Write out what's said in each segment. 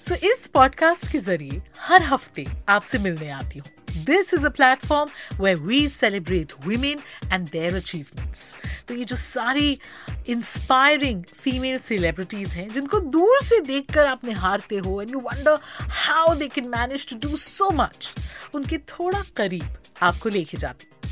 सो इस पॉडकास्ट के ज़रिए हर हफ़्ते आपसे मिलने आती हूँ। This is a platform way we celebrate women and their achievements तो ये जो सारी इंस्पायरिंग फीमेल सेलिब्रिटीज हैं, जिनको दूर से देखकर आप निहारते हो and you wonder how they can manage to do so much उनके थोड़ा करीब आपको लेके जाती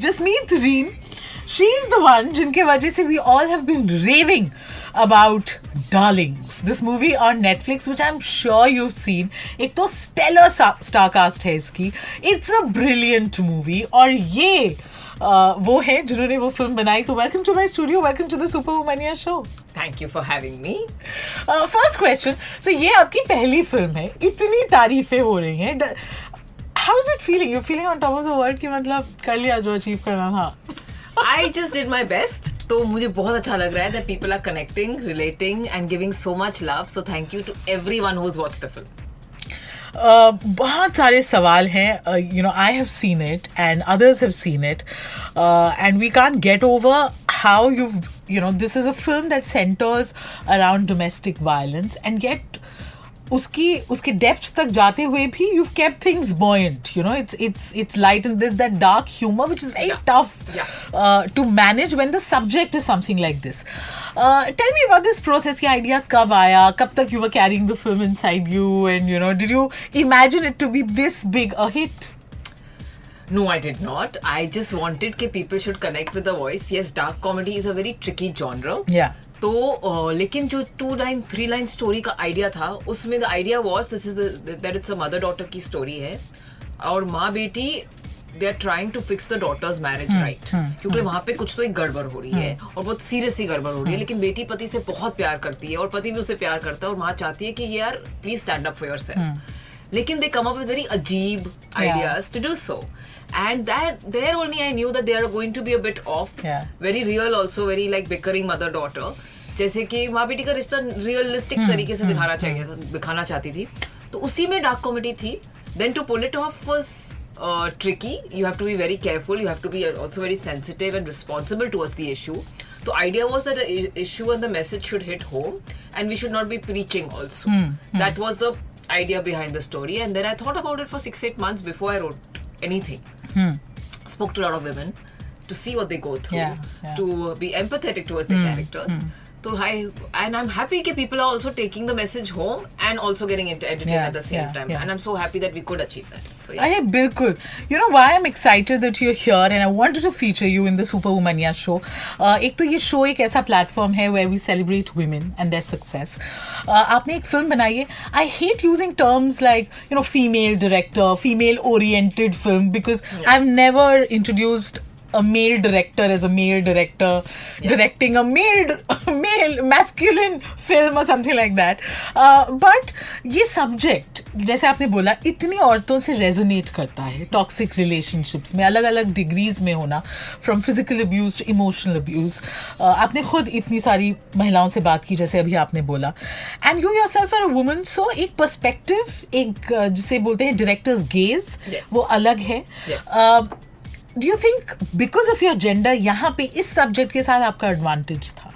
Jasmeet Reen she is the one जिनके वजह से we all have been raving about Darlings this movie on Netflix which I am sure you seen एक तो स्टेलर स्टारकास्ट है इसकी। इट्स अ ब्रिलियंट मूवी और ये वो है जिन्होंने वो फ़िल्म बनाई। तो welcome to my studio welcome to the super Womania show Thank you for having me first question so ये आपकी पहली फ़िल्म है. इतनी तारीफें हो रही हैं. How is it feeling you feeling on top of the world कि मतलब कर लिया जो अचीव करना था. I just did my best. तो मुझे बहुत अच्छा लग रहा है that people are connecting, relating and giving so much love. So thank you to everyone who's watched the film. Uh, बहुत सारे सवाल हैं. You know I have seen it and others have seen it and we can get over how you you know this is a film that centres around domestic violence and get उसकी उसके depth तक जाते हुए भी you kept things buoyant you know it's it's it's light in this that dark humour which is very Yeah. Tough Yeah. To manage when the subject is something like this tell me about this process की idea कब आया कब तक you were carrying the film inside you and you know did you imagine it to be this big a hit No, I did not. I just wanted that people should connect with the voice. Yes, dark comedy is a very tricky genre. Yeah. तो uh, लेकिन जो two line three line story का idea था उसमें the idea was this is that it's a mother daughter की story है और माँ बेटी they are trying to fix the daughter's marriage right क्योंकि वहाँ पे कुछ तो एक गड़बड़ हो रही है और बहुत सीरियस सी गड़बड़ हो रही है लेकिन बेटी पति से बहुत प्यार करती है और पति भी उसे प्यार करता है और माँ चाहती है कि यार please stand up for yourself लेकिन they come up with very अजीब ideas to do so and that there only i knew that they are going to be a bit off Yeah. very real also very like bickering mother daughter जैसे कि माँ बेटी का रिश्ता realistic तरीके से दिखाना चाहिए था दिखाना चाहती थी तो उसी में डार्क कॉमेडी थी then to pull it off was tricky you have to be very careful you have to be also very sensitive and responsible towards the issue the idea was that the i- issue and the message should hit home and we should not be preaching also that was the idea behind the story and then i thought about it for six eight months before i wrote anything hmm. spoke to a lot of women to see what they go through, Yeah, yeah. to be empathetic towards the hmm. characters. Hmm. So I and I'm happy that people are also taking the message home and also getting into entertained Yeah, at the same yeah, time. yeah. And I'm so happy that we could achieve that. So yeah. अरे बिल्कुल you know why am excited that you here and I wanted to feature you in the super Womania show एक तो ये show एक ऐसा platform है where we celebrate women and their success आपने एक फ़िल्म बनाई है I hate using terms like you know female director female oriented film because I have never introduced a male director as a male director yeah. directing a male male masculine film or something like that uh, but ये subject जैसे आपने बोला इतनी औरतों से resonate करता है toxic relationships में अलग अलग डिग्रीज में होना from physical abuse to emotional abuse आपने खुद इतनी सारी महिलाओं से बात की जैसे अभी आपने बोला and you yourself are a woman so एक पर्सपेक्टिव एक uh, जिसे बोलते हैं डायरेक्टर्स गेज Yes. वो अलग है Yes. Uh, do you think because of your gender यहाँ पे इस सब्जेक्ट के साथ आपका एडवांटेज था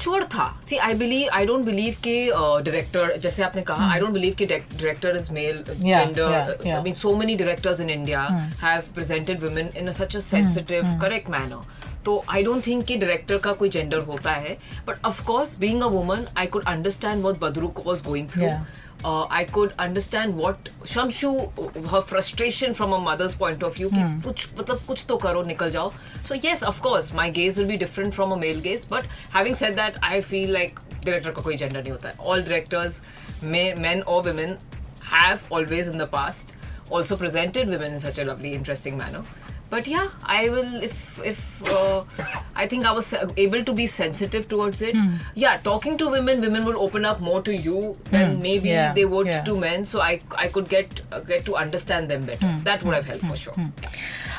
श्योर था see I believe I don't believe के डायरेक्टर जैसे आपने कहा आई डोंट बिलीव के director is male. Gender. I mean so many directors in India have presented women in such a sensitive. Correct manner तो I don't think कि director का कोई gender होता है but of course being a woman I could understand what Badru was going through uh, could understand what Shamshu, her frustration from a mother's point of view. कि कुछ मतलब कुछ तो करो निकल जाओ. So yes, of course, my gaze will be different from a male gaze. But having said that, I feel like director का कोई gender नहीं होता है. All directors, men, men or women, have always in the past also presented women in such a lovely, interesting manner. But yeah, I will if if uh, I think I was able to be sensitive towards it. Yeah, talking to women, women will open up more to you than maybe Yeah, they would yeah. to men. So I I could get uh, get to understand them better. That would have helped for sure.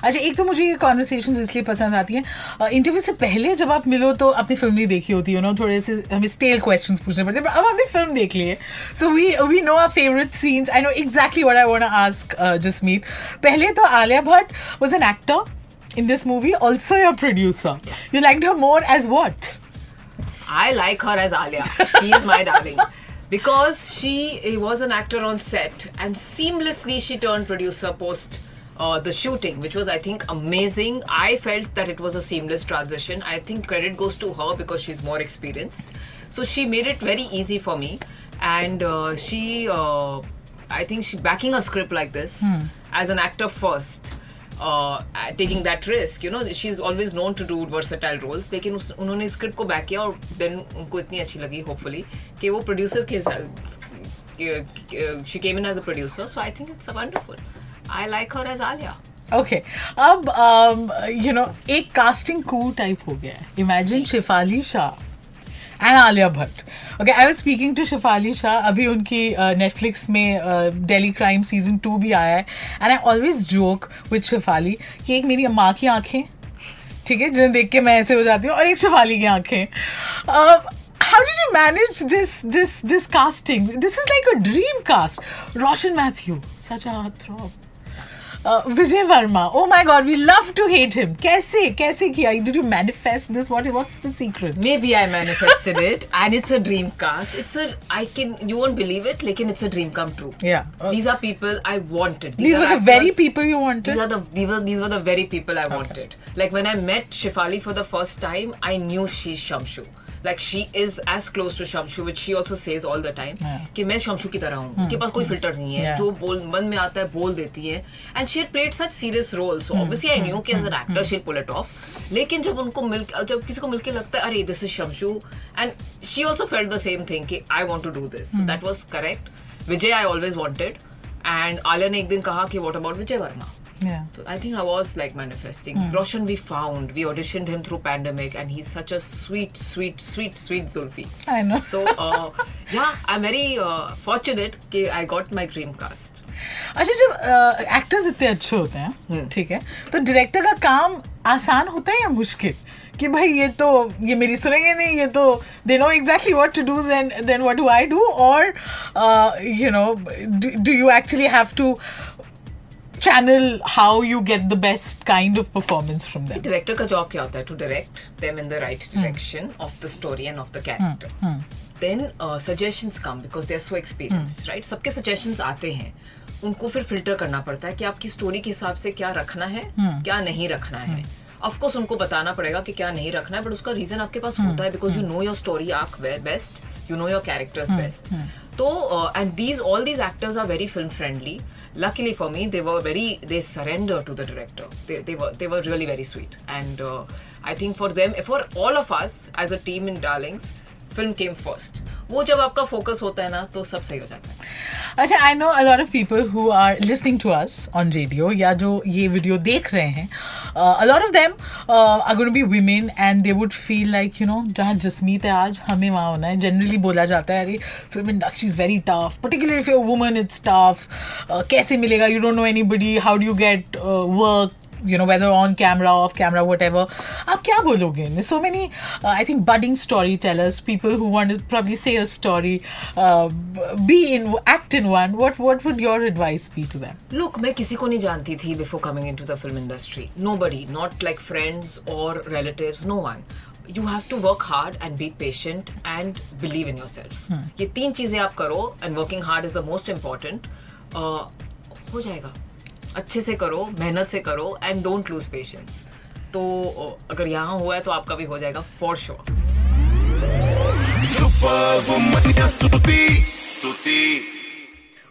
अच्छा एक तो मुझे ये conversation इसलिए पसंद आती हैं interview से पहले जब आप मिलो तो अपनी फिल्म नहीं देखी होती है ना थोड़े से हमें स्टेल क्वेश्चंस पूछने पड़ते हैं but अब हमने फिल्म देख ली है so we we know are favourite scenes I know exactly what I want to ask Jasmeet पहले तो Alia Bhatt was an actor actor in this movie, also your producer. You liked her more as what? I like her as Alia. She is my darling. Because she eh, was an actor on set and seamlessly she turned producer post uh, the shooting, which was, I think, amazing. I felt that it was a seamless transition. I think credit goes to her because she's more experienced. So she made it very easy for me. And uh, she, uh, I think, she backing a script like this hmm. as an actor first taking that risk you know she is always known to do versatile roles लेकिन उस उन्होंने script को back किया और then उनको इतनी अच्छी लगी होपफुली कि वो प्रोड्यूसर के she came in as a producer so I think it's wonderful I like her as Alia okay अब um, यू नो एक कास्टिंग कू टाइप हो गया है. Imagine Shefali Shah and Alia Bhatt. Okay I was speaking to Shefali Shah अभी उनकी Netflix में Delhi crime season two भी आया है। And I always joke with Shefali कि एक मेरी माँ की आँखें, ठीक है, जिन्हें देख के मैं ऐसे हो जाती हूँ, और एक शिफाली की आँखें। How did you manage this this this casting this is like a dream cast Roshan Mathew such a troupe Uh, Vijay Varma. Oh my God, we love to hate him. Kaise? Kaise? Did you manifest this? What? What's the secret? Maybe I manifested it, and it's a dream cast. It's a I can you won't believe it, like it's a dream come true. Yeah. Uh, these are people I wanted. These, were the very people you wanted. These are the these were these were the very people I wanted. Like when I met Shefali for the first time, I knew she's Shamshu. Like she is as close to Shamshu, which she also says all the time. Yeah. कि मैं शमशु की तरह हूँ उनके पास कोई filter नहीं है जो बोल मन में आता है बोल देती है। And she played such serious role so obviously I knew कि as an actor she pull it off लेकिन जब उनको मिल जब किसी को मिलके लगता है अरे this is Shamshu and she also felt the same thing कि I want to do this that was correct Vijay I always wanted and Alia ने एक दिन कहा कि what about Vijay Varma Yeah. So I think I was like manifesting. Mm. Roshan we found. We auditioned him through pandemic and he's such a sweet, sweet, sweet, sweet Zulfi. I know. So uh, yeah, I'm very uh, fortunate कि I got my dream cast. अच्छा जब actors इतने अच्छे होते हैं ठीक है तो डायरेक्टर का काम आसान होता है या मुश्किल कि भाई ये तो ये मेरी सुनेंगे नहीं ये तो they know exactly what to do and then what do I do और you know do you actually have to channel how you get the best kind of performance from them Director का job क्या होता है? To direct them in the right direction of the story and of the character. Then uh, suggestions come because they are so experienced, right? सबके suggestions आते हैं. उनको फिर filter करना पड़ता है कि आपकी स्टोरी के हिसाब से क्या रखना है क्या नहीं रखना है ऑफ़ कोर्स उनको बताना पड़ेगा कि क्या नहीं रखना है बट उसका रीजन आपके पास होता है because you know your story arc best you know your characters best तो and these all these actors are very film friendly luckily for me they were very they surrender to the director they, they were they were really very sweet and uh, i think for them for all of us as a team in darlings film came first वो जब आपका focus होता है ना तो सब सही हो जाता है। अच्छा I know a lot of people who are listening to us on radio या जो ये वीडियो देख रहे हैं a lot of them going be women and they would feel like you know जहाँ जसमीत है आज, हमें वहाँ होना है। जनरली बोला जाता है, अरे film industry is very tough particular if you woman it's tough कैसे मिलेगा? You don't know anybody how do get work you know whether on camera off camera whatever आप क्या बोलोगे? So many I think budding storytellers people who say a story be in act in one what what would your advice be to them look मैं किसी को नहीं जानती थी before coming into the film industry nobody not like friends और relative no one you have to work hard and be patient and believe in yourself ये तीन चीज़ें आप करो and working hard is the most important हो जाएगा। अच्छे से करो, मेहनत से करो एंड डोंट लूज पेशेंस तो अगर यहाँ हुआ है तो आपका भी हो जाएगा for sure Stuti.